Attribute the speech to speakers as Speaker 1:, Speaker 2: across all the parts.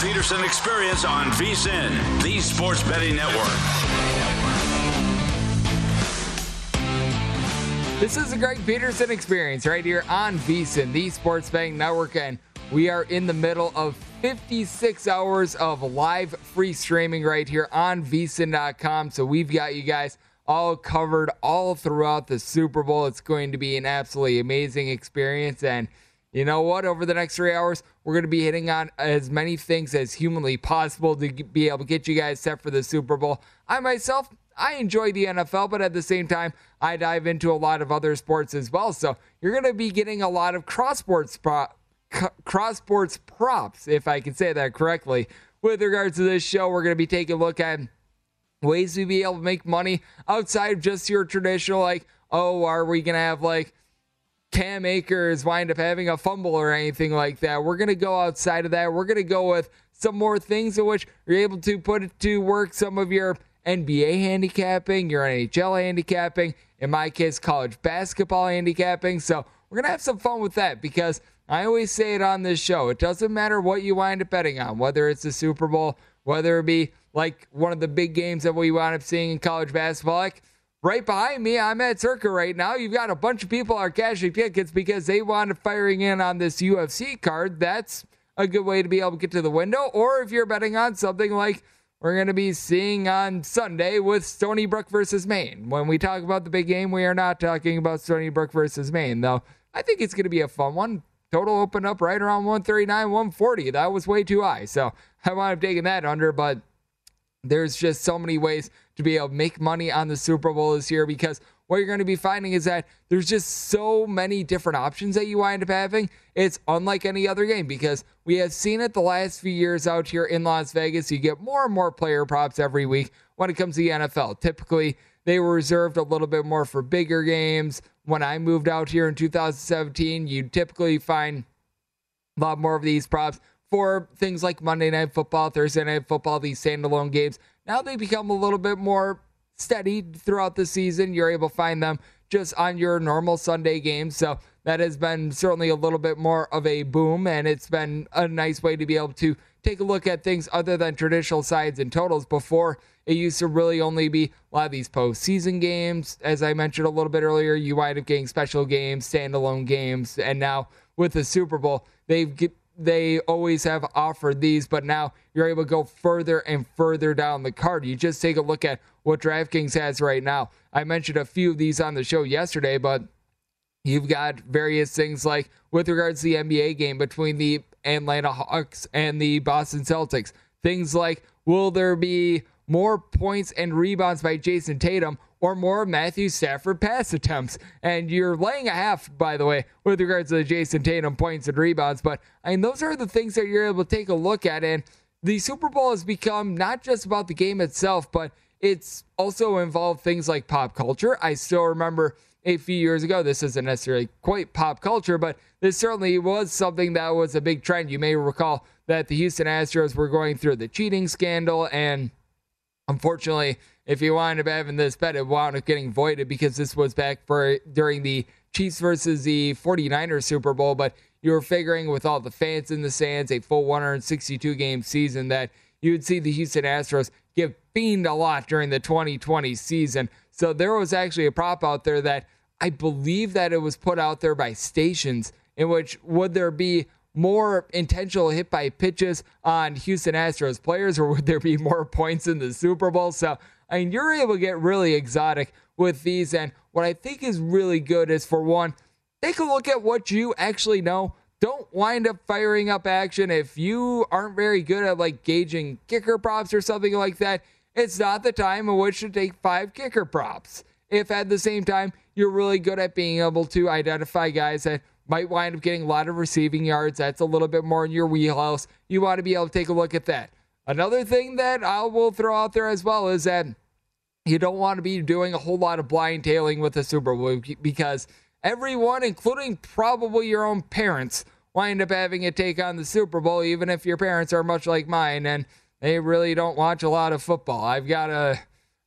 Speaker 1: Peterson Experience on VSIN, the Sports Betting Network.
Speaker 2: This is the Greg Peterson Experience right here on VSIN, the Sports Betting Network, and we are in the middle of 56 hours of live free streaming right here on VSIN.com. So we've got you guys all covered all throughout the Super Bowl. It's going to be an absolutely amazing experience and you know what? Over the next three hours, we're going to be hitting on as many things as humanly possible to be able to get you guys set for the Super Bowl. I myself, I enjoy the NFL, but at the same time, I dive into a lot of other sports as well. So you're going to be getting a lot of cross sports pro- cross sports props, if I can say that correctly. With regards to this show, we're going to be taking a look at ways to be able to make money outside of just your traditional, like, oh, are we going to have like Cam Akers wind up having a fumble or anything like that. We're going to go outside of that. We're going to go with some more things in which you're able to put it to work some of your NBA handicapping, your NHL handicapping, in my case, college basketball handicapping. So we're going to have some fun with that because I always say it on this show. It doesn't matter what you wind up betting on, whether it's the Super Bowl, whether it be like one of the big games that we wind up seeing in college basketball. Like, Right behind me, I'm at Circa right now. You've got a bunch of people are cashing tickets because they wanted firing in on this UFC card. That's a good way to be able to get to the window. Or if you're betting on something like we're going to be seeing on Sunday with Stony Brook versus Maine. When we talk about the big game, we are not talking about Stony Brook versus Maine, though. I think it's going to be a fun one. Total opened up right around 139, 140. That was way too high. So I wound up taking that under, but there's just so many ways to be able to make money on the Super Bowl this year because what you're going to be finding is that there's just so many different options that you wind up having. It's unlike any other game because we have seen it the last few years out here in Las Vegas. You get more and more player props every week when it comes to the NFL. Typically, they were reserved a little bit more for bigger games. When I moved out here in 2017, you typically find a lot more of these props for things like Monday Night Football, Thursday Night Football, these standalone games. Now they become a little bit more steady throughout the season. You're able to find them just on your normal Sunday games. So that has been certainly a little bit more of a boom, and it's been a nice way to be able to take a look at things other than traditional sides and totals. Before it used to really only be a lot of these postseason games. As I mentioned a little bit earlier, you wind up getting special games, standalone games, and now with the Super Bowl, they've they always have offered these, but now you're able to go further and further down the card. You just take a look at what DraftKings has right now. I mentioned a few of these on the show yesterday, but you've got various things like with regards to the NBA game between the Atlanta Hawks and the Boston Celtics. Things like will there be more points and rebounds by Jayson Tatum or more Matthew Stafford pass attempts. And you're laying a half, by the way, with regards to the Jayson Tatum points and rebounds. But I mean, those are the things that you're able to take a look at. And the Super Bowl has become not just about the game itself, but it's also involved things like pop culture. I still remember a few years ago, this isn't necessarily quite pop culture, but this certainly was something that was a big trend. You may recall that the Houston Astros were going through the cheating scandal and Unfortunately, if you wind up having this bet, it wound up getting voided because this was back for during the Chiefs versus the 49ers Super Bowl. But you were figuring with all the fans in the stands, a full 162 game season, that you would see the Houston Astros get fiend a lot during the 2020 season. So there was actually a prop out there that I believe that it was put out there by stations in which would there be more intentional hit by pitches on Houston Astros players, or would there be more points in the Super Bowl? So, I mean, you're able to get really exotic with these. And what I think is really good is for one, take a look at what you actually know. Don't wind up firing up action if you aren't very good at like gauging kicker props or something like that. It's not the time in which to take five kicker props. If at the same time you're really good at being able to identify guys that might wind up getting a lot of receiving yards, that's a little bit more in your wheelhouse. You want to be able to take a look at that. Another thing that I will throw out there as well is that you don't want to be doing a whole lot of blind tailing with the Super Bowl because everyone, including probably your own parents, wind up having a take on the Super Bowl, even if your parents are much like mine and they really don't watch a lot of football. I've got a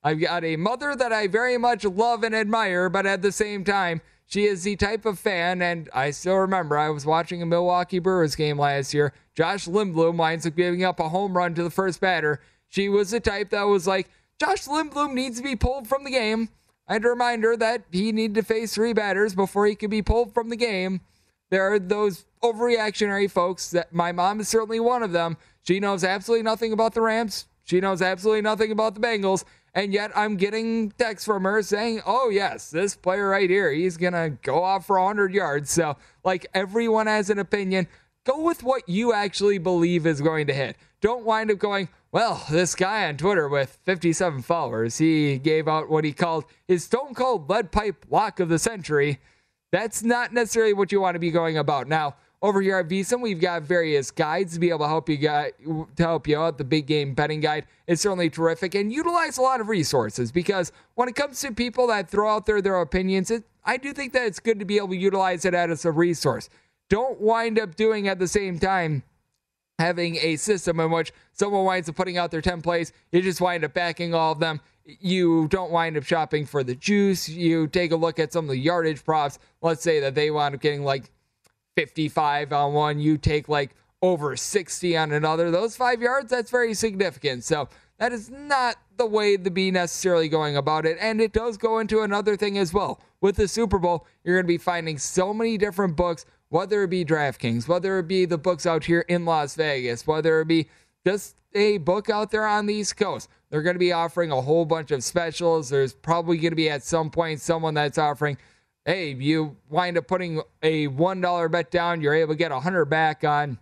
Speaker 2: I've got a mother that I very much love and admire, but at the same time, she is the type of fan, and I still remember I was watching a Milwaukee Brewers game last year. Josh Lindblom winds up giving up a home run to the first batter. She was the type that was like, Josh Lindblom needs to be pulled from the game. I had to remind her that he needed to face three batters before he could be pulled from the game. There are those overreactionary folks that my mom is certainly one of them. She knows absolutely nothing about the Rams. She knows absolutely nothing about the Bengals. And yet I'm getting texts from her saying, oh, yes, this player right here, he's going to go off for 100 yards. So, like, everyone has an opinion. Go with what you actually believe is going to hit. Don't wind up going, well, this guy on Twitter with 57 followers, he gave out what he called his stone cold lead pipe lock of the century. That's not necessarily what you want to be going about. Now, over here at VSiN, we've got various guides to be able to help you guys, to help you out. The big game betting guide is certainly terrific and utilize a lot of resources because when it comes to people that throw out there their opinions, it, I do think that it's good to be able to utilize it as a resource. Don't wind up doing at the same time having a system in which someone winds up putting out their 10 plays, you just wind up backing all of them. You don't wind up shopping for the juice. You take a look at some of the yardage props. Let's say that they wind up getting like 55 on one, you take like over 60 on another. Those five yards, that's very significant. So that is not the way to be necessarily going about it. And it does go into another thing as well. With the Super Bowl, you're going to be finding so many different books whether it be DraftKings, whether it be the books out here in Las Vegas, whether it be just a book out there on the East Coast. They're going to be offering a whole bunch of specials. There's probably going to be at some point someone that's offering, hey, you wind up putting a $1 bet down, you're able to get 100 back on.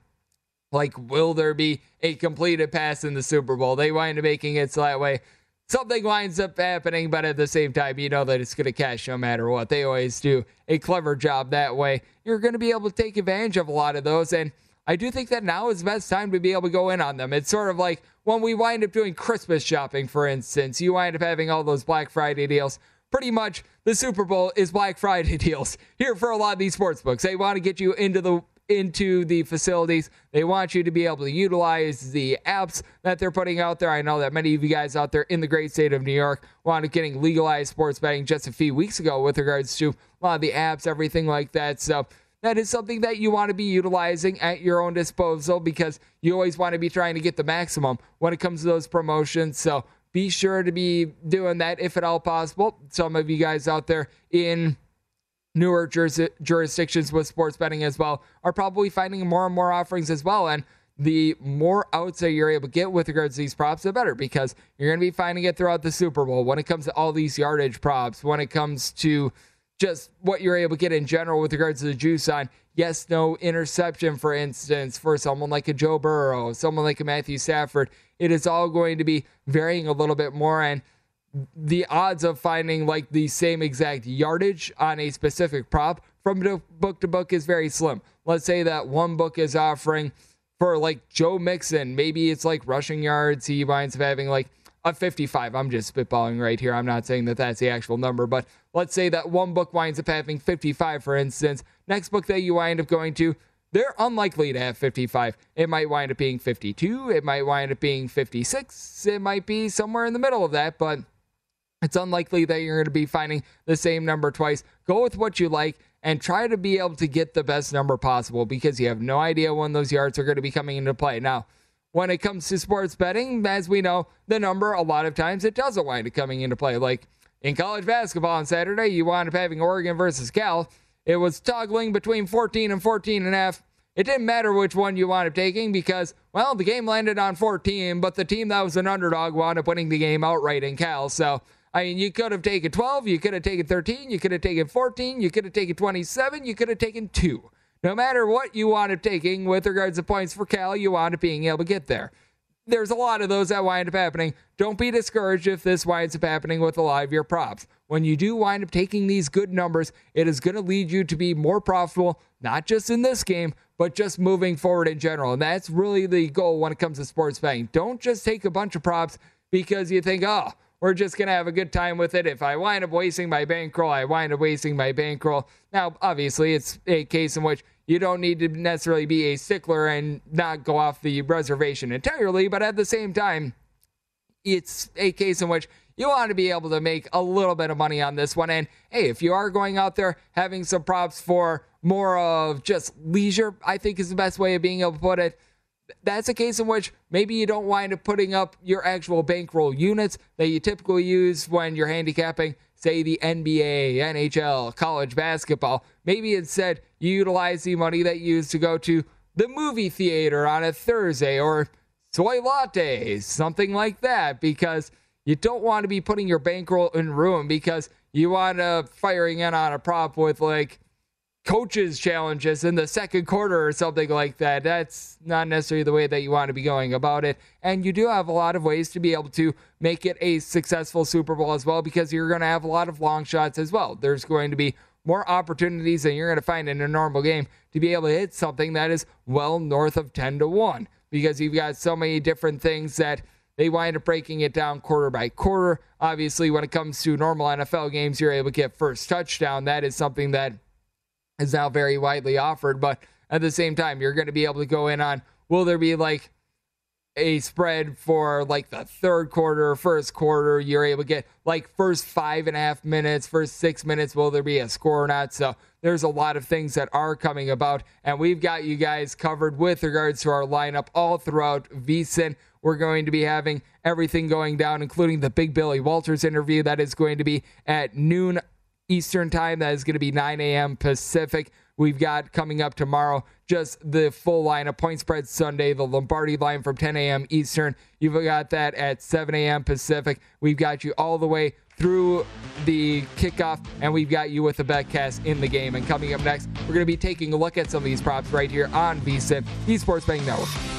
Speaker 2: Like, will there be a completed pass in the Super Bowl? They wind up making it so that way something winds up happening, but at the same time, you know that it's going to cash no matter what. They always do a clever job that way. You're going to be able to take advantage of a lot of those. And I do think that now is the best time to be able to go in on them. It's sort of like when we wind up doing Christmas shopping, for instance, you wind up having all those Black Friday deals. Pretty much the Super Bowl is Black Friday deals here for a lot of these sports books. They want to get you into the into the facilities. They want you to be able to utilize the apps that they're putting out there. I know that many of you guys out there in the great state of New York wanted getting legalized sports betting just a few weeks ago with regards to a lot of the apps, everything like that. So that is something that you want to be utilizing at your own disposal because you always want to be trying to get the maximum when it comes to those promotions. So be sure to be doing that if at all possible. Some of you guys out there in newer juris- jurisdictions with sports betting as well are probably finding more and more offerings as well. And the more outs that you're able to get with regards to these props, the better because you're going to be finding it throughout the Super Bowl when it comes to all these yardage props, when it comes to just what you're able to get in general with regards to the juice on yes, no interception, for instance, for someone like a Joe Burrow, someone like a Matthew Stafford. It is all going to be varying a little bit more. And the odds of finding like the same exact yardage on a specific prop from book to book is very slim. Let's say that one book is offering for like Joe Mixon, maybe it's like rushing yards. He winds up having like a 55. I'm just spitballing right here. I'm not saying that that's the actual number, but let's say that one book winds up having 55, for instance. Next book that you wind up going to, they're unlikely to have 55. It might wind up being 52. It might wind up being 56. It might be somewhere in the middle of that, but it's unlikely that you're going to be finding the same number twice. Go with what you like and try to be able to get the best number possible because you have no idea when those yards are going to be coming into play. Now, when it comes to sports betting, as we know, the number a lot of times it doesn't wind up coming into play. Like in college basketball on Saturday, you wind up having Oregon versus Cal. It was toggling between 14 and 14 and a half. It didn't matter which one you wound up taking because, well, the game landed on 14, but the team that was an underdog wound up winning the game outright in Cal. So, I mean, you could have taken 12, you could have taken 13, you could have taken 14, you could have taken 27, you could have taken 2. No matter what you wound up taking with regards to points for Cal, you wound up being able to get there there's a lot of those that wind up happening. Don't be discouraged if this winds up happening with a lot of your props. When you do wind up taking these good numbers, it is going to lead you to be more profitable, not just in this game, but just moving forward in general. And that's really the goal when it comes to sports betting. Don't just take a bunch of props because you think, oh, we're just going to have a good time with it. If I wind up wasting my bankroll, I wind up wasting my bankroll. Now, obviously, it's a case in which you don't need to necessarily be a stickler and not go off the reservation entirely, but at the same time, it's a case in which you want to be able to make a little bit of money on this one. And hey, if you are going out there having some props for more of just leisure, I think is the best way of being able to put it. That's a case in which maybe you don't wind up putting up your actual bankroll units that you typically use when you're handicapping say the NBA, NHL, college basketball. Maybe instead you utilize the money that you used to go to the movie theater on a Thursday or soy lattes, something like that, because you don't want to be putting your bankroll in ruin because you want to firing in on a prop with like coaches challenges in the second quarter or something like that. That's not necessarily the way that you want to be going about it. And you do have a lot of ways to be able to make it a successful Super Bowl as well because you're going to have a lot of long shots as well. There's going to be more opportunities than you're going to find in a normal game to be able to hit something that is well north of 10 to 1 because you've got so many different things that they wind up breaking it down quarter by quarter. Obviously, when it comes to normal NFL games, you're able to get first touchdown. That is something that is now very widely offered. But at the same time, you're going to be able to go in on will there be like a spread for like the third quarter, first quarter? You're able to get like first five and a half minutes, first six minutes. Will there be a score or not? So there's a lot of things that are coming about, and we've got you guys covered with regards to our lineup all throughout VSIN. We're going to be having everything going down, including the Big Billy Walters interview that is going to be at noon Eastern time. That is going to be 9 a.m. Pacific. We've got coming up tomorrow just the full line of point spread Sunday, the Lombardi line from 10 a.m. Eastern. You've got that at 7 a.m. Pacific. We've got you all the way through the kickoff, and we've got you with the betcast in the game. And coming up next, we're going to be taking a look at some of these props right here on VSIN, Esports Betting Network.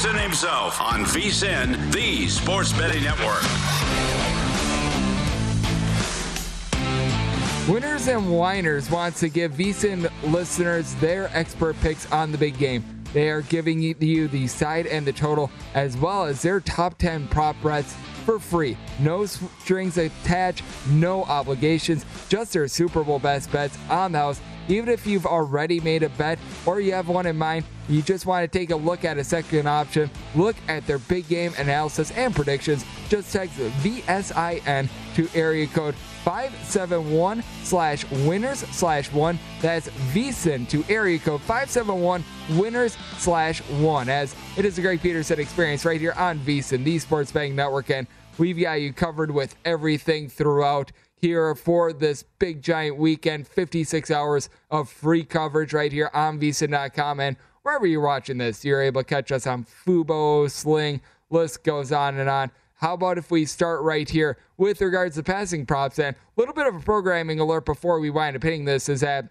Speaker 1: Peterson himself on VSIN, the Sports Betting Network.
Speaker 2: Winners and Whiners wants to give VSIN listeners their expert picks on the big game. They are giving you the side and the total, as well as their top 10 prop bets for free. No strings attached, no obligations, just their Super Bowl best bets on the house. Even if you've already made a bet or you have one in mind, you just want to take a look at a second option, look at their big game analysis and predictions, just text VSIN to area code 571 slash winners slash one. That's VSIN to area code 571 winners slash one. As it is a Greg Peterson experience right here on VSIN, the Sports Betting Network. And we've got you covered with everything throughout here for this big giant weekend. 56 hours of free coverage right here on VSiN.com. And wherever you're watching this, you're able to catch us on Fubo, Sling, list goes on and on. How about if we start right here with regards to passing props? And a little bit of a programming alert before we wind up hitting this is that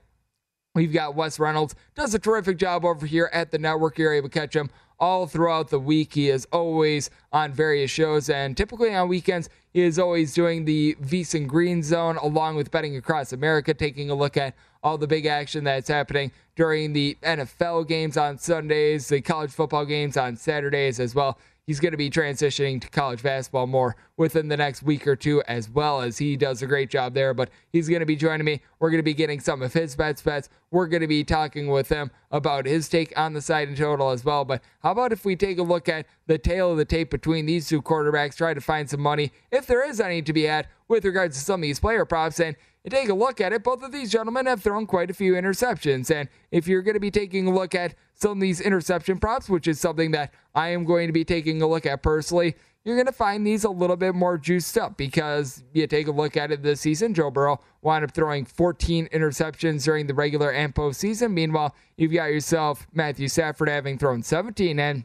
Speaker 2: we've got Wes Reynolds, does a terrific job over here at the network. You're able to catch him all throughout the week. He is always on various shows, and typically on weekends, he is always doing the VSiN Green Zone along with Betting Across America, taking a look at all the big action that's happening during the NFL games on Sundays, the college football games on Saturdays as well he's going to be transitioning to college basketball more within the next week or two as well as he does a great job there. But he's going to be joining me. We're going to be getting some of his bets bets. We're going to be talking with him about his take on the side and total as well. But how about if we take a look at the tail of the tape between these two quarterbacks try to find some money if there is any to be had with regards to some of these player props. And and take a look at it, both of these gentlemen have thrown quite a few interceptions. And if you're going to be taking a look at some of these interception props, which is something that I am going to be taking a look at personally, you're going to find these a little bit more juiced up because you take a look at it this season. Joe Burrow wound up throwing 14 interceptions during the regular and postseason. Meanwhile, you've got yourself Matthew Stafford having thrown 17. And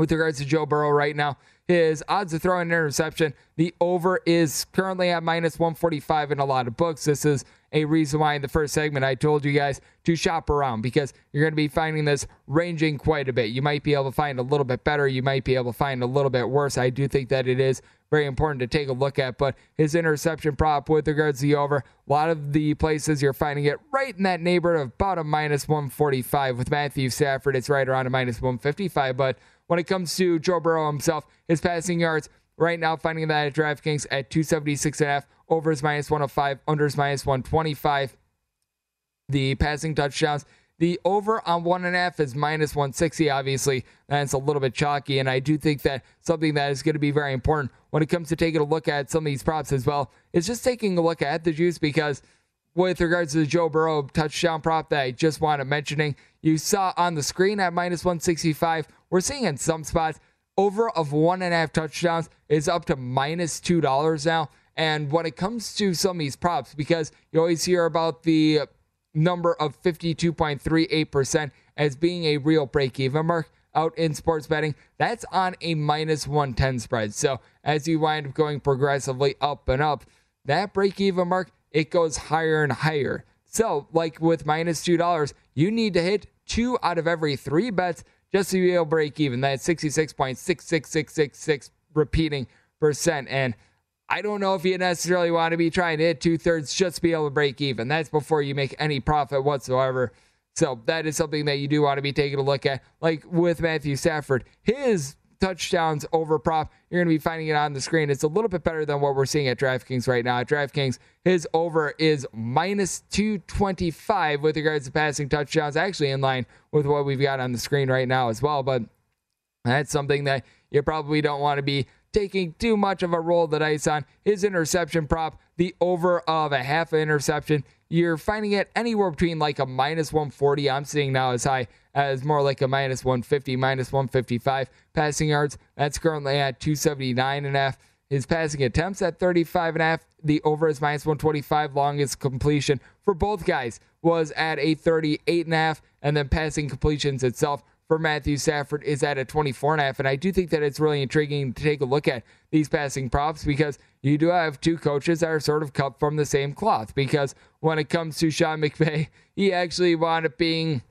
Speaker 2: with regards to Joe Burrow right now, his odds of throwing an interception. The over is currently at minus 145 in a lot of books. This is a reason why in the first segment I told you guys to shop around because you're going to be finding this ranging quite a bit. You might be able to find a little bit better, you might be able to find a little bit worse. I do think that it is very important to take a look at, but his interception prop with regards to the over, a lot of the places you're finding it right in that neighborhood of about a minus 145. With Matthew Stafford, it's right around a minus 155, but when it comes to Joe Burrow himself, his passing yards right now finding that at DraftKings at 276 and a half, overs minus 105, unders minus 125. The passing touchdowns. The over on one and a half is minus 160. Obviously, that's a little bit chalky, and I do think that something that is going to be very important when it comes to taking a look at some of these props as well is just taking a look at the juice because with regards to the Joe Burrow touchdown prop that I just wanted mentioning, you saw on the screen at minus 165. We're seeing in some spots over of one and a half touchdowns is up to minus two dollars now. And when it comes to some of these props, because you always hear about the number of 52.38% as being a real break even mark out in sports betting, that's on a minus 110 spread. So as you wind up going progressively up and up, that break even mark, it goes higher and higher. So, like with minus $2, you need to hit two out of every three bets just to be able to break even. That's 66.66666 repeating percent. And I don't know if you necessarily want to be trying to hit two thirds just to be able to break even. That's before you make any profit whatsoever. So that is something that you do want to be taking a look at. Like with Matthew Stafford, his touchdowns over prop. You're going to be finding it on the screen. It's a little bit better than what we're seeing at DraftKings right now. At DraftKings, his over is minus 225 with regards to passing touchdowns, actually in line with what we've got on the screen right now as well. But that's something that you probably don't want to be taking too much of a roll the dice on. His interception prop, the over of a half an interception, you're finding it anywhere between like a minus 140. I'm seeing now as high as more like a minus 150, minus 155 passing yards. That's currently at 279 and a half. His passing attempts at 35 and a half. The over is minus 125. Longest completion for both guys was at a 38 and a half. And then passing completions itself for Matthew Stafford is at a 24 and a half. And I do think that it's really intriguing to take a look at these passing props because you do have two coaches that are sort of cut from the same cloth. Because when it comes to Sean McVay, he actually wound up being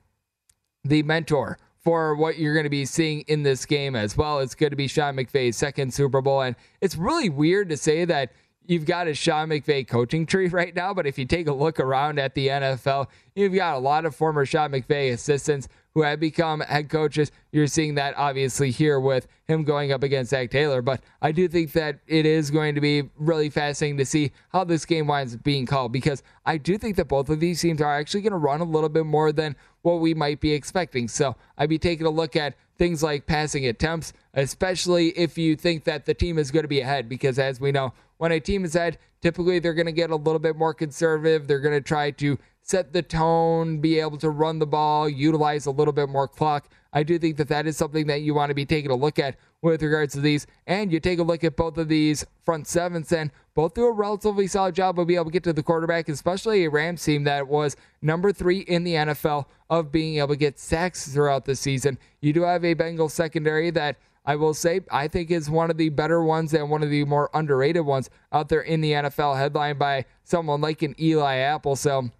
Speaker 2: the mentor for what you're going to be seeing in this game as well. It's going to be Sean McVay's second Super Bowl. And it's really weird to say that you've got a Sean McVay coaching tree right now, but if you take a look around at the NFL, you've got a lot of former Sean McVay assistants who have become head coaches. You're seeing that obviously here with him going up against Zac Taylor. But I do think that it is going to be really fascinating to see how this game winds up being called because I do think that both of these teams are actually going to run a little bit more than what we might be expecting. So I'd be taking a look at things like passing attempts, especially if you think that the team is going to be ahead, because as we know, when a team is ahead, typically they're going to get a little bit more conservative. They're going to try to set the tone, be able to run the ball, utilize a little bit more clock. I do think that that is something that you want to be taking a look at with regards to these. And you take a look at both of these front sevens, and both do a relatively solid job of being able to get to the quarterback, especially a Rams team that was number three in the NFL of being able to get sacks throughout the season. You do have a Bengals secondary that I will say I think is one of the better ones and one of the more underrated ones out there in the NFL, headlined by someone like an Eli Apple. So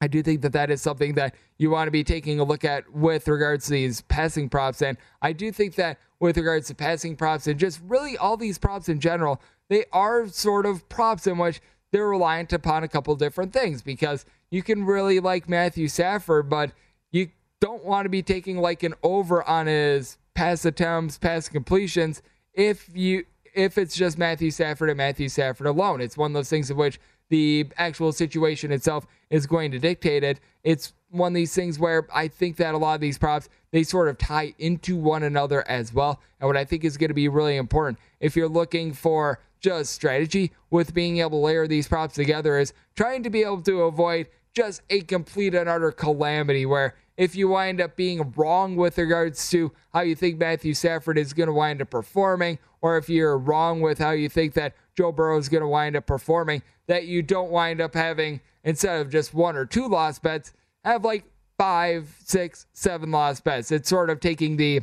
Speaker 2: I do think that that is something that you want to be taking a look at with regards to these passing props. And I do think that with regards to passing props and just really all these props in general, they are sort of props in which they're reliant upon a couple different things because you can really like Matthew Stafford, but you don't want to be taking like an over on his pass attempts, pass completions if you if it's just Matthew Stafford and Matthew Stafford alone. It's one of those things in which the actual situation itself is going to dictate it. It's one of these things where I think that a lot of these props they sort of tie into one another as well. And what I think is going to be really important if you're looking for just strategy with being able to layer these props together is trying to be able to avoid just a complete and utter calamity where if you wind up being wrong with regards to how you think Matthew Stafford is going to wind up performing, or if you're wrong with how you think that Joe Burrow is going to wind up performing, that you don't wind up having, instead of just one or two lost bets, have like five, six, seven lost bets. It's sort of taking the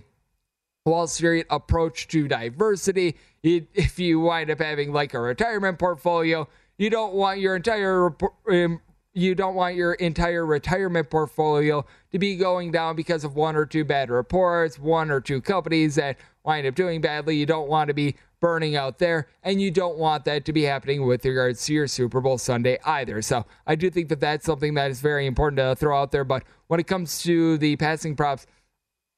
Speaker 2: Wall Street approach to diversity. If you wind up having like a retirement portfolio, you don't want your entire um, you don't want your entire retirement portfolio to be going down because of one or two bad reports, one or two companies that wind up doing badly. You don't want to be burning out there, and you don't want that to be happening with regards to your Super Bowl Sunday either. So I do think that that's something that is very important to throw out there. But when it comes to the passing props,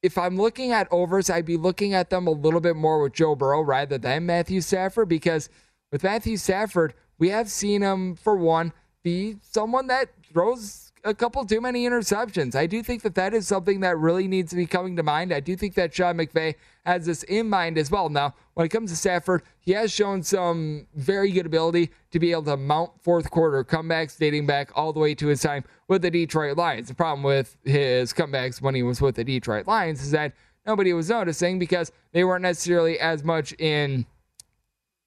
Speaker 2: if I'm looking at overs, I'd be looking at them a little bit more with Joe Burrow rather than Matthew Stafford because with Matthew Stafford, we have seen him for one be someone that throws a couple too many interceptions. I do think that that is something that really needs to be coming to mind. I do think that Sean McVay has this in mind as well. Now, when it comes to Stafford, he has shown some very good ability to be able to mount fourth quarter comebacks dating back all the way to his time with the Detroit Lions. The problem with his comebacks when he was with the Detroit Lions is that nobody was noticing because they weren't necessarily as much in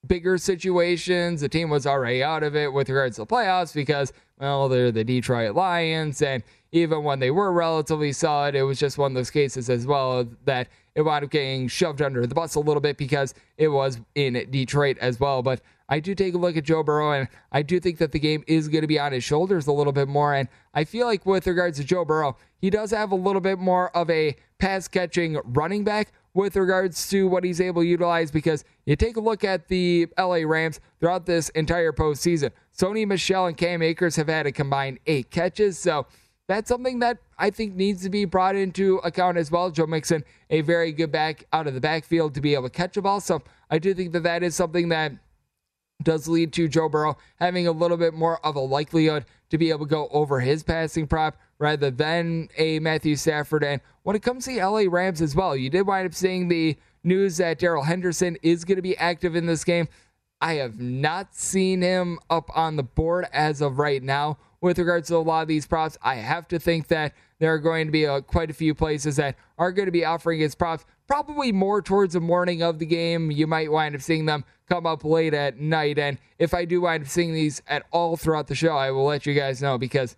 Speaker 2: bigger situations. The team was already out of it with regards to the playoffs because, well, they're the Detroit Lions. And even when they were relatively solid, it was just one of those cases as well that it wound up getting shoved under the bus a little bit because it was in Detroit as well. But I do take a look at Joe Burrow, and I do think that the game is going to be on his shoulders a little bit more. And I feel like with regards to Joe Burrow, he does have a little bit more of a pass catching running back with regards to what he's able to utilize because you take a look at the LA Rams throughout this entire postseason. Sony Michel and Cam Akers have had a combined eight catches. So that's something that I think needs to be brought into account as well. Joe Mixon, a very good back out of the backfield to be able to catch a ball. So I do think that that is something that does lead to Joe Burrow having a little bit more of a likelihood to be able to go over his passing prop rather than a Matthew Stafford. And when it comes to the LA Rams as well, you did wind up seeing the news that Darrell Henderson is going to be active in this game. I have not seen him up on the board as of right now with regards to a lot of these props. I have to think that there are going to be a, uh, quite a few places that are going to be offering his props probably more towards the morning of the game. You might wind up seeing them come up late at night. And if I do wind up seeing these at all throughout the show, I will let you guys know because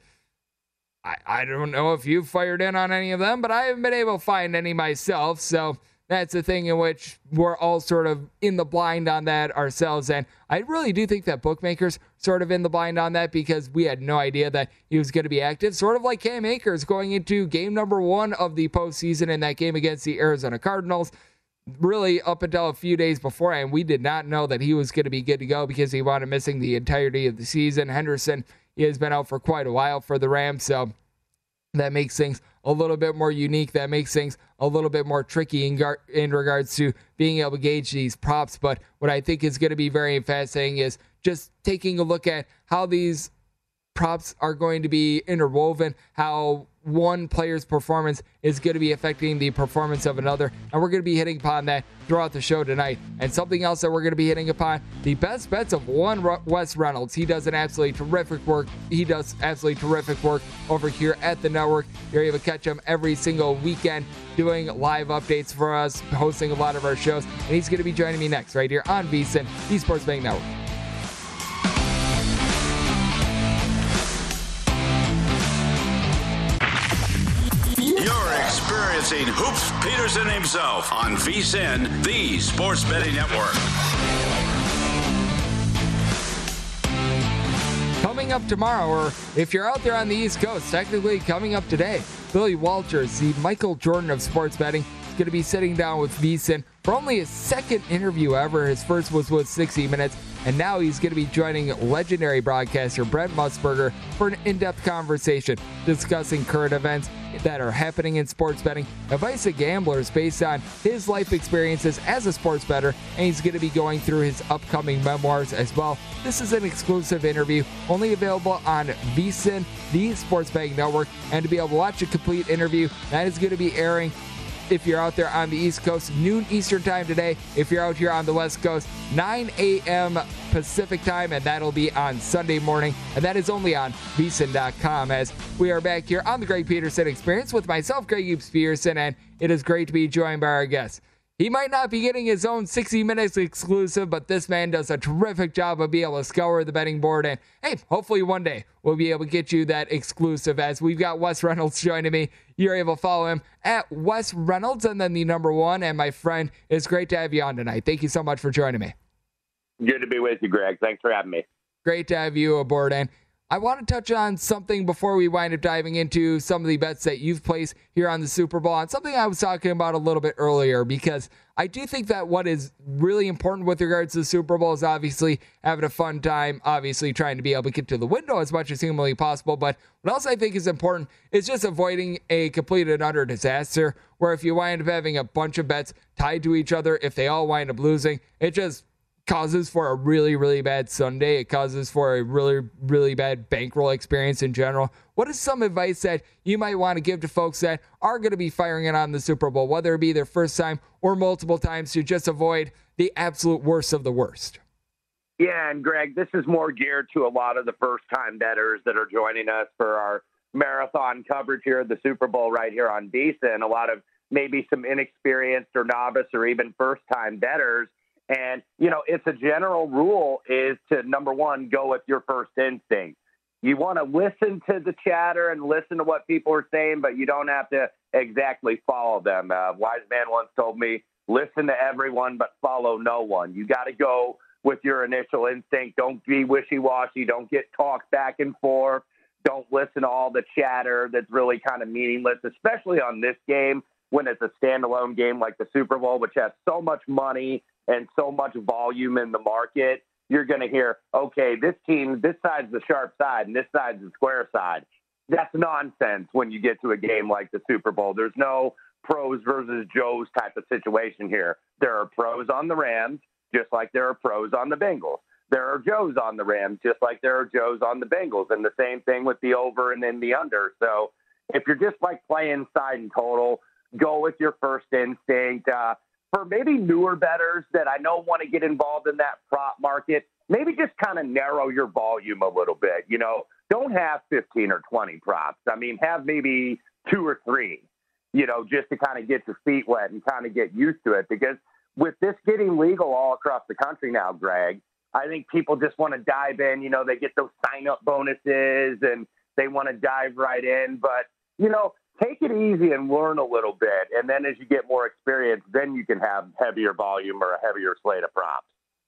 Speaker 2: I, I don't know if you've fired in on any of them, but I haven't been able to find any myself. So that's the thing in which we're all sort of in the blind on that ourselves. And I really do think that bookmakers sort of in the blind on that because we had no idea that he was going to be active. Sort of like Cam Akers going into game number one of the postseason in that game against the Arizona Cardinals. Really, up until a few days before, and we did not know that he was going to be good to go because he wound up missing the entirety of the season. Henderson he has been out for quite a while for the Rams, so that makes things a little bit more unique. That makes things a little bit more tricky in, gar- in regards to being able to gauge these props. But what I think is going to be very fascinating is just taking a look at how these props are going to be interwoven, how one player's performance is going to be affecting the performance of another. And we're going to be hitting upon that throughout the show tonight. And something else that we're going to be hitting upon the best bets of one Wes Reynolds. He does an absolutely terrific work. He does absolutely terrific work over here at the network. You're able to catch him every single weekend doing live updates for us, hosting a lot of our shows. And he's going to be joining me next right here on VSIN, the Sports Betting Network.
Speaker 1: Experiencing Hoops Peterson himself on VSIN, the Sports Betting Network.
Speaker 2: Coming up tomorrow, or if you're out there on the East Coast, technically coming up today, Billy Walters, the Michael Jordan of sports betting, is going to be sitting down with VSIN for only his second interview ever. His first was with 60 Minutes, and now he's going to be joining legendary broadcaster Brent Musburger for an in depth conversation discussing current events that are happening in sports betting, advice to gamblers based on his life experiences as a sports bettor, and he's going to be going through his upcoming memoirs as well. This is an exclusive interview, only available on VSIN, the Sports Betting Network, and to be able to watch a complete interview, that is going to be airing if you're out there on the East Coast, noon Eastern time today. If you're out here on the West Coast, 9 a.m. Pacific time, and that'll be on Sunday morning. And that is only on VSIN.com as we are back here on the Greg Peterson Experience with myself, Greg Eaps Peterson, and it is great to be joined by our guests. He might not be getting his own 60 minutes exclusive, but this man does a terrific job of being able to scour the betting board. And hey, hopefully one day we'll be able to get you that exclusive as we've got Wes Reynolds joining me. You're able to follow him at Wes Reynolds and then the number one. And my friend, it's great to have you on tonight. Thank you so much for joining me.
Speaker 3: Good to be with you, Greg. Thanks for having me.
Speaker 2: Great to have you aboard. And I want to touch on something before we wind up diving into some of the bets that you've placed here on the Super Bowl, and something I was talking about a little bit earlier, because I do think that what is really important with regards to the Super Bowl is obviously having a fun time, obviously trying to be able to get to the window as much as humanly possible. But what else I think is important is just avoiding a complete and utter disaster, where if you wind up having a bunch of bets tied to each other, if they all wind up losing, it just causes for a really, really bad Sunday. It causes for a really, really bad bankroll experience in general. What is some advice that you might want to give to folks that are going to be firing it on the Super Bowl, whether it be their first time or multiple times, to just avoid the absolute worst of the worst?
Speaker 3: Yeah, and Greg, this is more geared to a lot of the first time betters that are joining us for our marathon coverage here at the Super Bowl right here on VSiN, and A lot of maybe some inexperienced or novice or even first time betters and, you know, it's a general rule is to number one, go with your first instinct. You want to listen to the chatter and listen to what people are saying, but you don't have to exactly follow them. Uh, wise man once told me, listen to everyone, but follow no one. You got to go with your initial instinct. Don't be wishy washy. Don't get talked back and forth. Don't listen to all the chatter that's really kind of meaningless, especially on this game when it's a standalone game like the Super Bowl, which has so much money and so much volume in the market, you're going to hear, okay, this team, this side's the sharp side and this side's the square side. That's nonsense when you get to a game like the Super Bowl. There's no pros versus Joes type of situation here. There are pros on the Rams, just like there are pros on the Bengals. There are Joes on the Rams, just like there are Joes on the Bengals, and the same thing with the over and then the under. So if you're just like playing side and total, go with your first instinct. Uh, for maybe newer betters that I know want to get involved in that prop market, maybe just kind of narrow your volume a little bit. You know, don't have 15 or 20 props. I mean, have maybe two or three, you know, just to kind of get your feet wet and kind of get used to it. Because with this getting legal all across the country now, Greg, I think people just want to dive in. You know, they get those sign up bonuses and they want to dive right in. But, you know, take it easy and learn a little bit. And then as you get more experience, then you can have heavier volume or a heavier slate of props.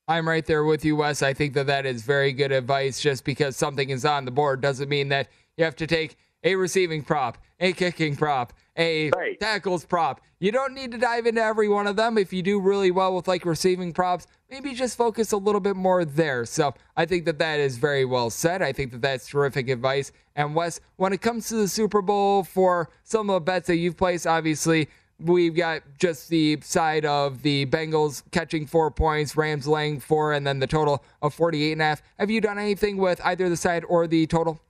Speaker 2: I'm right there with you, Wes. I think that that is very good advice. Just because something is on the board doesn't mean that you have to take a receiving prop, a kicking prop, a right. tackles prop. You don't need to dive into every one of them. If you do really well with like receiving props, maybe just focus a little bit more there. So I think that that is very well said. I think that that's terrific advice. And Wes, when it comes to the Super Bowl, for some of the bets that you've placed, obviously we've got just the side of the Bengals catching four points, Rams laying four, and then the total of 48 and a half. Have you done anything with either the side or the total?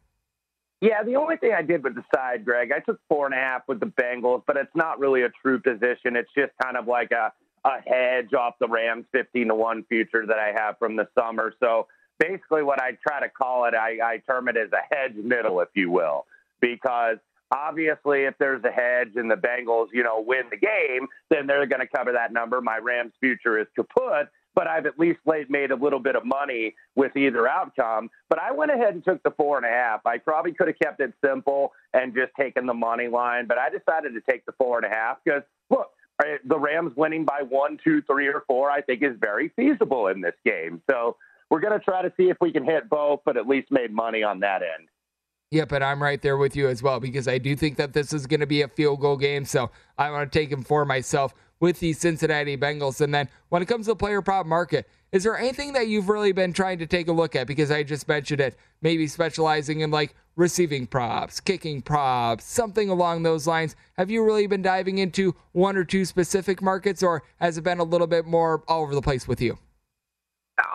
Speaker 3: Yeah, the only thing I did with the side, Greg, I took four and a half with the Bengals, but it's not really a true position. It's just kind of like a, a hedge off the Rams 15 to 1 future that I have from the summer. So basically, what I try to call it, I, I term it as a hedge middle, if you will, because obviously, if there's a hedge and the Bengals, you know, win the game, then they're going to cover that number. My Rams future is kaput but I've at least made a little bit of money with either outcome. But I went ahead and took the four and a half. I probably could have kept it simple and just taken the money line, but I decided to take the four and a half because look, the Rams winning by one, two, three, or four, I think is very feasible in this game. So we're going to try to see if we can hit both, but at least made money on that end.
Speaker 2: Yeah, but I'm right there with you as well because I do think that this is going to be a field goal game. So I want to take him for myself with the Cincinnati Bengals. And then when it comes to the player prop market, is there anything that you've really been trying to take a look at? Because I just mentioned it, maybe specializing in like receiving props, kicking props, something along those lines. Have you really been diving into one or two specific markets, or has it been a little bit more all over the place with you?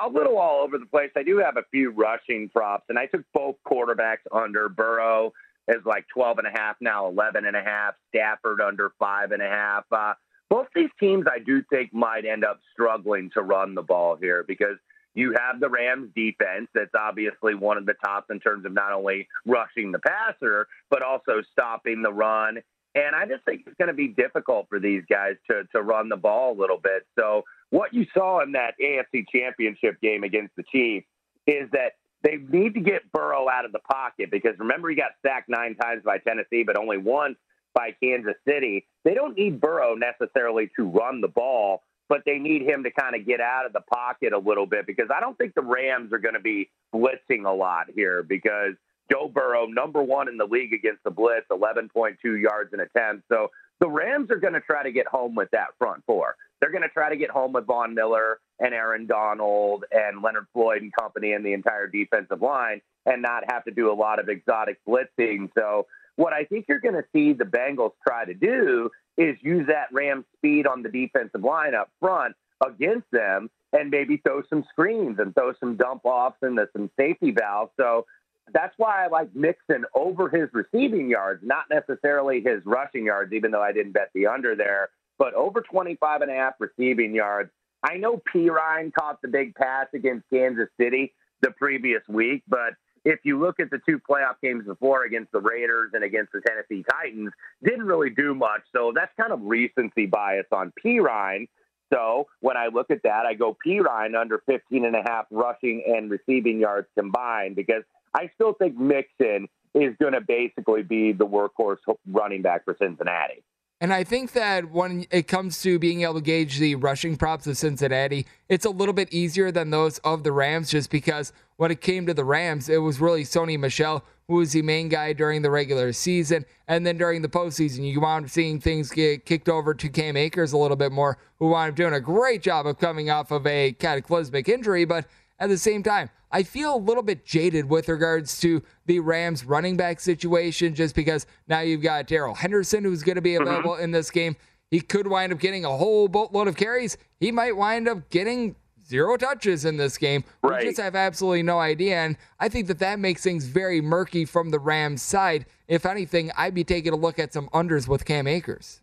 Speaker 3: A little all over the place. I do have a few rushing props, and I took both quarterbacks under Burrow is like 12 and a half now 11 and a half stafford under five and a half uh, both these teams I do think might end up struggling to run the ball here because you have the Rams defense that's obviously one of the tops in terms of not only rushing the passer, but also stopping the run. And I just think it's going to be difficult for these guys to, to run the ball a little bit. So, what you saw in that AFC championship game against the Chiefs is that they need to get Burrow out of the pocket because remember, he got sacked nine times by Tennessee, but only once by Kansas City. They don't need Burrow necessarily to run the ball, but they need him to kind of get out of the pocket a little bit because I don't think the Rams are going to be blitzing a lot here because Joe Burrow, number one in the league against the blitz, 11.2 yards an attempt. So the Rams are going to try to get home with that front four. They're going to try to get home with Von Miller and Aaron Donald and Leonard Floyd and company and the entire defensive line and not have to do a lot of exotic blitzing. So what I think you're going to see the Bengals try to do is use that Ram speed on the defensive line up front against them and maybe throw some screens and throw some dump offs and some safety valves. So that's why I like Mixon over his receiving yards, not necessarily his rushing yards, even though I didn't bet the under there, but over 25 and a half receiving yards. I know Perine caught the big pass against Kansas City the previous week, but if you look at the two playoff games before against the Raiders and against the Tennessee Titans, didn't really do much. So that's kind of recency bias on Perine. So when I look at that, I go Perine under 15 and a half rushing and receiving yards combined because I still think Mixon is going to basically be the workhorse running back for Cincinnati.
Speaker 2: And I think that when it comes to being able to gauge the rushing props of Cincinnati, it's a little bit easier than those of the Rams just because when it came to the Rams, it was really Sony Michel who was the main guy during the regular season. And then during the postseason, you wound up seeing things get kicked over to Cam Akers a little bit more, who wound up doing a great job of coming off of a cataclysmic injury. But at the same time, I feel a little bit jaded with regards to the Rams running back situation just because now you've got Darrell Henderson who's going to be mm-hmm. available mm-hmm. in this game. He could wind up getting a whole boatload of carries. He might wind up getting zero touches in this game.
Speaker 3: Right.
Speaker 2: We just have absolutely no idea. And I think that that makes things very murky from the Rams side. If anything, I'd be taking a look at some unders with Cam Akers.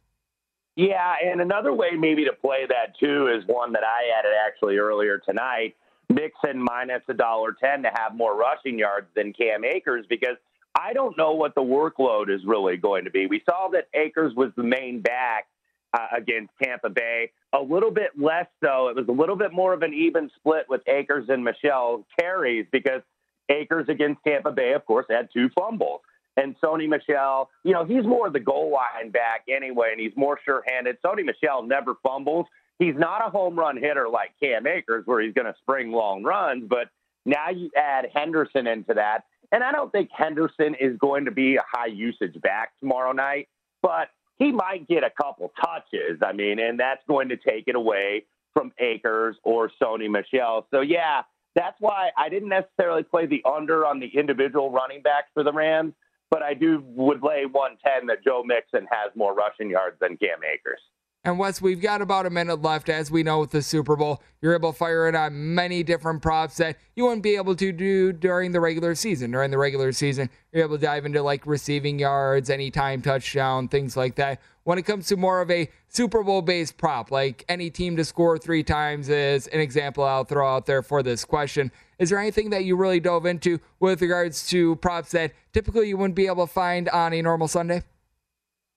Speaker 3: Yeah, and another way maybe to play that too is one that I added actually earlier tonight Mixon minus a dollar ten to have more rushing yards than Cam Akers because I don't know what the workload is really going to be. We saw that Akers was the main back uh, against Tampa Bay. A little bit less though. It was a little bit more of an even split with Akers and Michel carries because Akers against Tampa Bay, of course, had two fumbles. And Sony Michel, you know, he's more the goal line back anyway, and he's more sure handed. Sony Michel never fumbles he's not a home run hitter like Cam Akers, where he's going to spring long runs. But now you add Henderson into that, and I don't think Henderson is going to be a high usage back tomorrow night, but he might get a couple touches. I mean, and that's going to take it away from Akers or Sony Michel. So yeah, that's why I didn't necessarily play the under on the individual running backs for the Rams, but I do would lay 110 that Joe Mixon has more rushing yards than Cam Akers.
Speaker 2: And Wes, we've got about a minute left. As we know with the Super Bowl, you're able to fire it on many different props that you wouldn't be able to do during the regular season. During the regular season, you're able to dive into like receiving yards, any time touchdown, things like that. When it comes to more of a Super Bowl based prop, like any team to score three times is an example I'll throw out there for this question. Is there anything that you really dove into with regards to props that typically you wouldn't be able to find on a normal Sunday?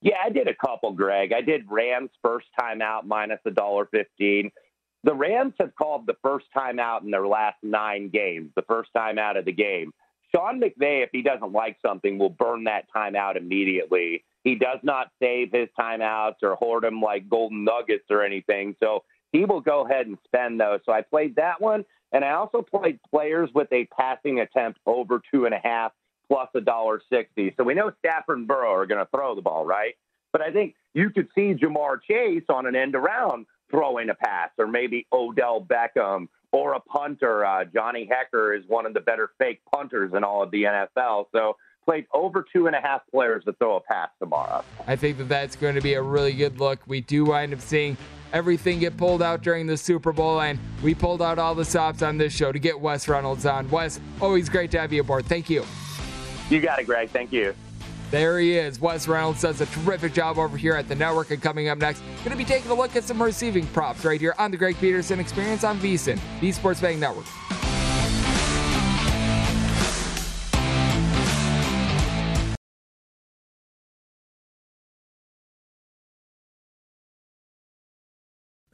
Speaker 3: Yeah, I did a couple, Greg. I did Rams first time out minus a dollar fifteen. The Rams have called the first time out in their last nine games, the first time out of the game. Sean McVay, if he doesn't like something, will burn that timeout immediately. He does not save his timeouts or hoard them like golden nuggets or anything. So he will go ahead and spend those. So I played that one. And I also played players with a passing attempt over two and a half plus a dollar sixty. So we know Stafford and Burrow are going to throw the ball, right? But I think you could see Ja'Marr Chase on an end around throwing a pass, or maybe Odell Beckham or a punter. Uh, Johnny Hekker is one of the better fake punters in all of the NFL. So played over two and a half players to throw a pass tomorrow.
Speaker 2: I think that that's going to be a really good look. We do wind up seeing everything get pulled out during the Super Bowl, and we pulled out all the stops on this show to get Wes Reynolds on. Wes, always great to have you aboard. Thank you.
Speaker 3: You got it, Greg. Thank you.
Speaker 2: There he is. Wes Reynolds does a terrific job over here at the network. And coming up next, going to be taking a look at some receiving props right here on the Greg Peterson Experience on VSiN, the Sports Betting Network.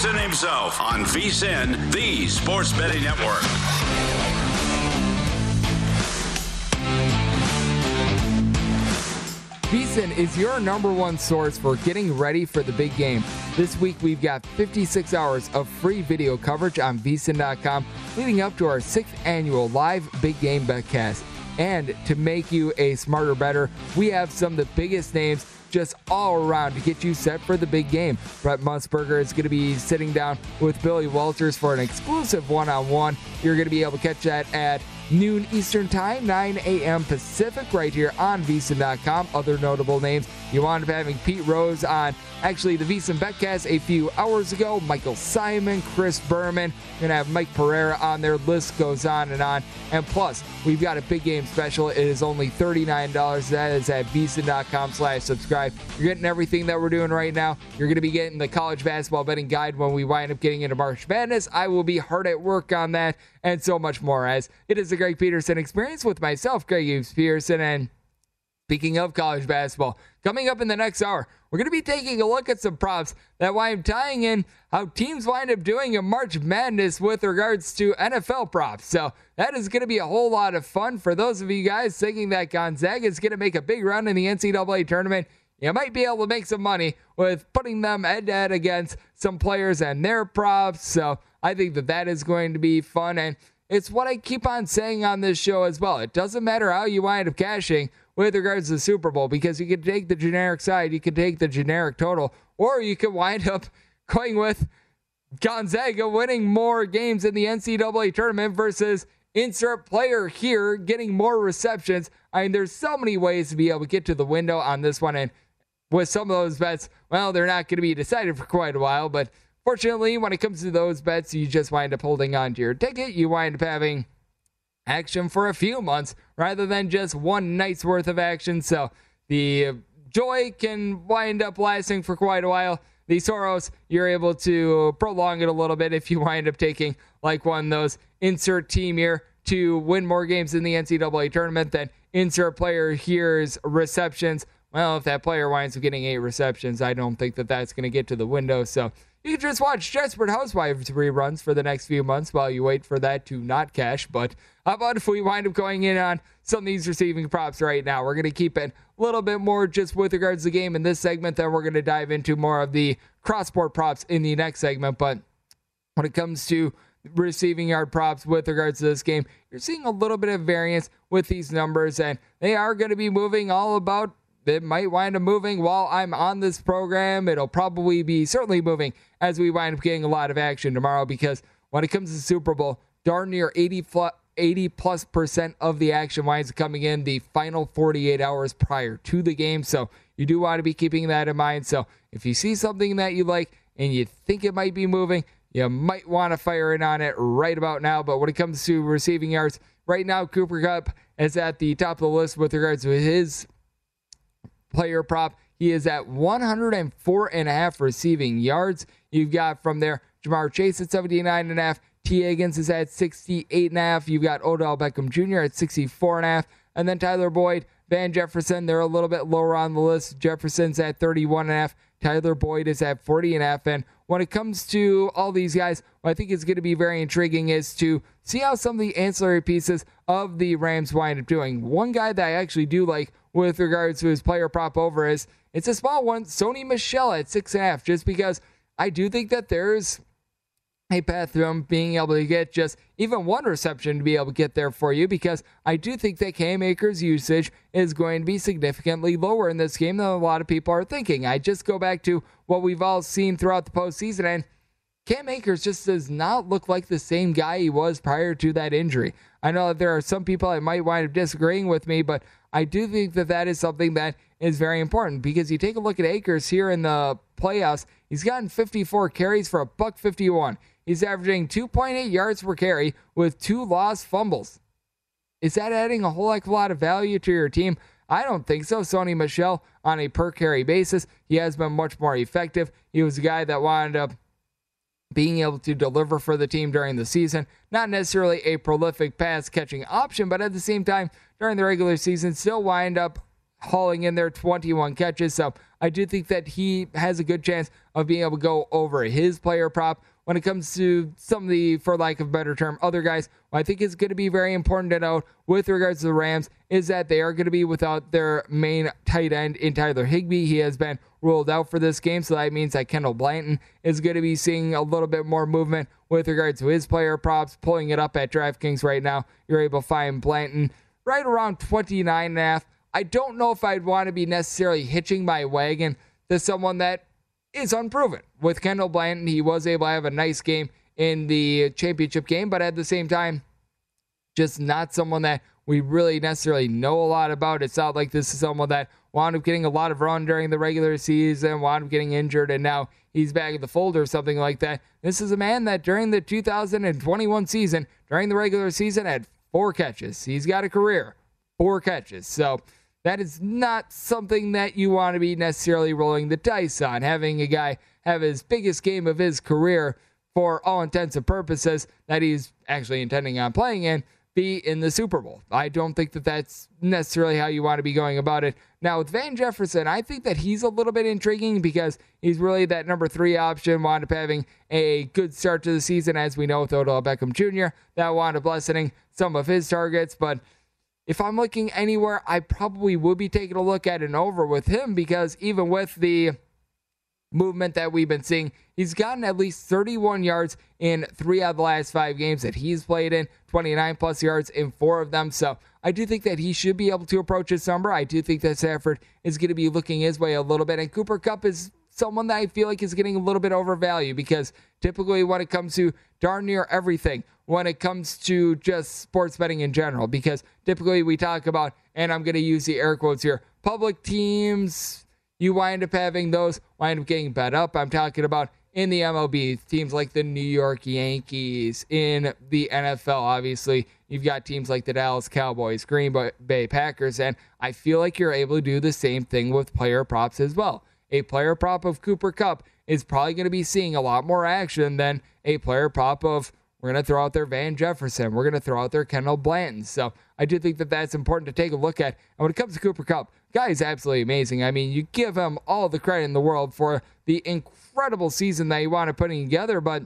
Speaker 1: Peterson himself on VSiN, the Sports Betting Network.
Speaker 2: VSiN is your number one source for getting ready for the big game. This week, we've got 56 hours of free video coverage on VSiN.com leading up to our sixth annual live big game betcast. And to make you a smarter better, we have some of the biggest names just all around to get you set for the big game. Brent Musburger is going to be sitting down with Billy Walters for an exclusive one on one. You're going to be able to catch that at noon Eastern Time, 9 a.m. Pacific, right here on VSiN.com. Other notable names you wound up having Pete Rose on actually the VSiN Betcast a few hours ago. Michael Simon, Chris Berman. Going to have Mike Pereira on there. List goes on and on. And plus, we've got a big game special. It is only $39. That is at VSiN.com slash subscribe. You're getting everything that we're doing right now. You're to be getting the college basketball betting guide when we wind up getting into March Madness. I will be hard at work on that and so much more as it is the Greg Peterson experience with myself, Greg Hughes Peterson, and Speaking of college basketball, coming up in the next hour, we're going to be taking a look at some props that why I'm tying in how teams wind up doing in March Madness with regards to NFL props. So that is going to be a whole lot of fun for those of you guys thinking that Gonzaga is going to make a big run in the NCAA tournament. You might be able to make some money with putting them head to head against some players and their props. So I think that that is going to be fun. And it's what I keep on saying on this show as well. It doesn't matter how you wind up cashing with regards to the Super Bowl because you can take the generic side, you can take the generic total, or you can wind up going with Gonzaga winning more games in the NCAA tournament versus insert player here getting more receptions. I mean, there's so many ways to be able to get to the window on this one. And with some of those bets, well, they're not going to be decided for quite a while. But fortunately, when it comes to those bets, you just wind up holding on to your ticket. You wind up having action for a few months rather than just one night's worth of action. So the joy can wind up lasting for quite a while. The sorrows, you're able to prolong it a little bit if you wind up taking like one of those insert team here to win more games in the NCAA tournament than insert player here's receptions. Well, if that player winds up getting eight receptions, I don't think that that's going to get to the window. So you can just watch Desperate Housewives reruns for the next few months while you wait for that to not cash. But how about if we wind up going in on some of these receiving props right now? We're going to keep it a little bit more just with regards to the game in this segment. Then we're going to dive into more of the cross-sport props in the next segment. But when it comes to receiving yard props with regards to this game, you're seeing a little bit of variance with these numbers, and they are going to be moving all about it might wind up moving while I'm on this program. It'll probably be certainly moving as we wind up getting a lot of action tomorrow because when it comes to the Super Bowl, darn near 80 plus, 80 plus percent of the action winds coming in the final 48 hours prior to the game. So you do want to be keeping that in mind. So if you see something that you like and you think it might be moving, you might want to fire in on it right about now. But when it comes to receiving yards, right now Cooper Kupp is at the top of the list with regards to his player prop. He is at 104 and a half receiving yards. You've got from there Ja'Marr Chase at 79 and a half. Tee Higgins is at 68 and a half. You've got Odell Beckham Jr. at 64 and a half. And then Tyler Boyd, Van Jefferson, they're a little bit lower on the list. Jefferson's at 31 and a half. Tyler Boyd is at 40 and a half. And when it comes to all these guys, what I think is going to be very intriguing is to see how some of the ancillary pieces of the Rams wind up doing. One guy that I actually do like with regards to his player prop over is it's a small one, Sony Michel at six and a half, just because I do think that there's a him being able to get just even one reception to be able to get there for you because I do think that Cam Akers' usage is going to be significantly lower in this game than a lot of people are thinking. I just go back to what we've all seen throughout the postseason, and Cam Akers just does not look like the same guy he was prior to that injury. I know that there are some people that might wind up disagreeing with me, but I do think that that is something that is very important because you take a look at Akers here in the playoffs. He's gotten 54 carries for a buck 51. He's averaging 2.8 yards per carry with two lost fumbles. Is that adding a whole heck of a lot of value to your team? I don't think so. Sony Michel, on a per carry basis, he has been much more effective. He was a guy that wound up being able to deliver for the team during the season. Not necessarily a prolific pass catching option, but at the same time, during the regular season, still wind up hauling in their 21 catches. So I do think that he has a good chance of being able to go over his player prop when it comes to some of the, for lack of a better term, other guys, I think is going to be very important to note with regards to the Rams is that they are going to be without their main tight end in Tyler Higbee. He has been ruled out for this game, so that means that Kendall Blanton is going to be seeing a little bit more movement with regards to his player props. Pulling it up at DraftKings right now, you're able to find Blanton right around 29 and a half. I don't know if I'd want to be necessarily hitching my wagon to someone that is unproven. With Kendall Blanton, he was able to have a nice game in the championship game, but at the same time, just not someone that we really necessarily know a lot about. It's not like this is someone that wound up getting a lot of run during the regular season, wound up getting injured, and now he's back in the fold or something like that. This is a man that during the 2021 season, during the regular season, had four catches. He's got a career, four catches. So that is not something that you want to be necessarily rolling the dice on. Having a guy have his biggest game of his career for all intents and purposes that he's actually intending on playing in be in the Super Bowl. I don't think that that's necessarily how you want to be going about it. Now, with Van Jefferson, I think that he's a little bit intriguing because he's really that number three option, wound up having a good start to the season, as we know with Odell Beckham Jr., that wound up lessening some of his targets, but if I'm looking anywhere, I probably would be taking a look at an over with him because even with the movement that we've been seeing, he's gotten at least 31 yards in three out of the last five games that he's played in, 29 plus yards in four of them. So I do think that he should be able to approach his number. I do think that Stafford is going to be looking his way a little bit, and Cooper Kupp is someone that I feel like is getting a little bit overvalued because typically when it comes to darn near everything, when it comes to just sports betting in general, because typically we talk about, and I'm going to use the air quotes here, public teams, you wind up having those wind up getting bet up. I'm talking about in the MLB, teams like the New York Yankees, in the NFL, obviously, you've got teams like the Dallas Cowboys, Green Bay Packers, and I feel like you're able to do the same thing with player props as well. A player prop of Cooper Kupp is probably going to be seeing a lot more action than a player prop of we're going to throw out their Van Jefferson. We're going to throw out their Kendall Blanton. So I do think that that's important to take a look at. And when it comes to Cooper Kupp, guy is absolutely amazing. I mean, you give him all the credit in the world for the incredible season that he up putting together, but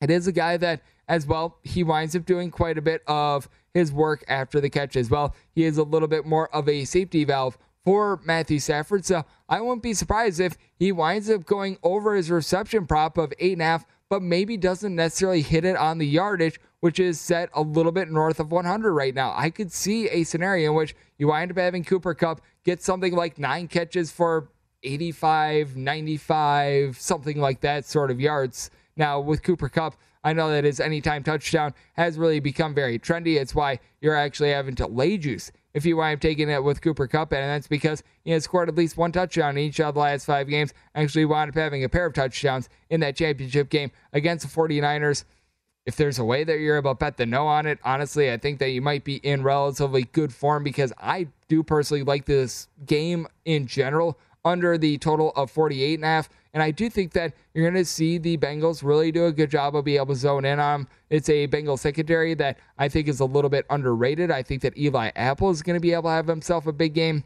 Speaker 2: it is a guy that, as well, he winds up doing quite a bit of his work after the catch as well. He is a little bit more of a safety valve for Matthew Stafford. So I won't be surprised if he winds up going over his reception prop of eight and a half but maybe doesn't necessarily hit it on the yardage, which is set a little bit north of 100 right now. I could see a scenario in which you wind up having Cooper Kupp get something like nine catches for 85, 95, something like that sort of yards. Now, with Cooper Kupp, I know that his anytime touchdown has really become very trendy. It's why you're actually having to lay juice if you wind up taking it with Cooper Kupp, and that's because he has scored at least one touchdown in each of the last five games. Actually, wound up having a pair of touchdowns in that championship game against the 49ers. If there's a way that you're able to bet the no on it, honestly, I think that you might be in relatively good form because I do personally like this game in general under the total of 48 and a half. And I do think that you're going to see the Bengals really do a good job of being able to zone in on. Them. It's a Bengal secondary that I think is a little bit underrated. I think that Eli Apple is going to be able to have himself a big game.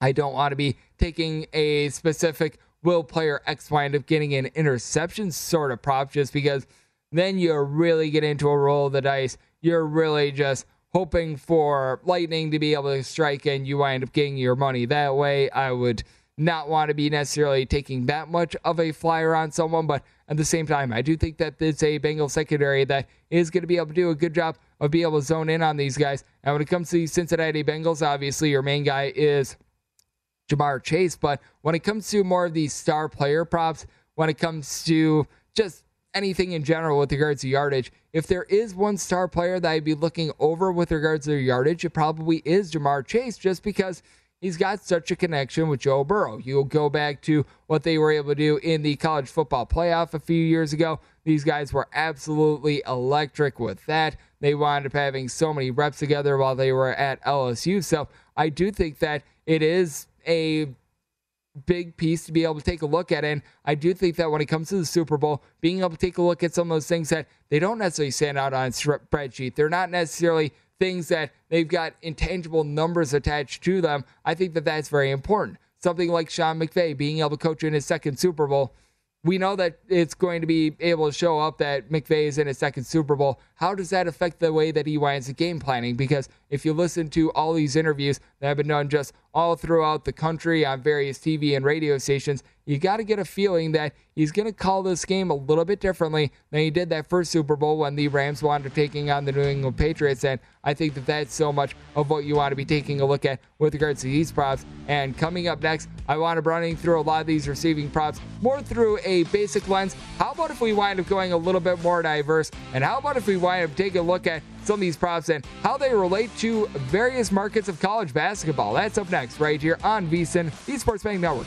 Speaker 2: I don't want to be taking a specific will player X wind up getting an interception sort of prop just because then you really get into a roll of the dice. You're really just hoping for lightning to be able to strike and you wind up getting your money that way. I would not want to be necessarily taking that much of a flyer on someone, but at the same time, I do think that it's a Bengal secondary that is going to be able to do a good job of being able to zone in on these guys. And when it comes to the Cincinnati Bengals, obviously your main guy is Ja'Marr Chase, but when it comes to more of these star player props, when it comes to just anything in general with regards to yardage, if there is one star player that I'd be looking over with regards to their yardage, it probably is Ja'Marr Chase, just because he's got such a connection with Joe Burrow. You'll go back to what they were able to do in the college football playoff a few years ago. These guys were absolutely electric with that. They wound up having so many reps together while they were at LSU. So I do think that it is a big piece to be able to take a look at. And I do think that when it comes to the Super Bowl, being able to take a look at some of those things that they don't necessarily stand out on spreadsheet, they're not necessarily things that they've got intangible numbers attached to them, I think that that's very important. Something like Sean McVay being able to coach in his second Super Bowl we know that it's going to be able to show up that McVay is in his second Super Bowl. How does that affect the way that he winds up game planning? Because if you listen to all these interviews that have been done just all throughout the country on various TV and radio stations, you got to get a feeling that he's going to call this game a little bit differently than he did that first Super Bowl when the Rams wound up taking on the New England Patriots. And I think that that's so much of what you want to be taking a look at with regards to these props. And coming up next, I want to running through a lot of these receiving props more through a basic lens. How about if we wind up going a little bit more diverse? And how about if we wind up taking a look at some of these props and how they relate to various markets of college basketball? That's up next right here on VSiN, the Sports Betting Network.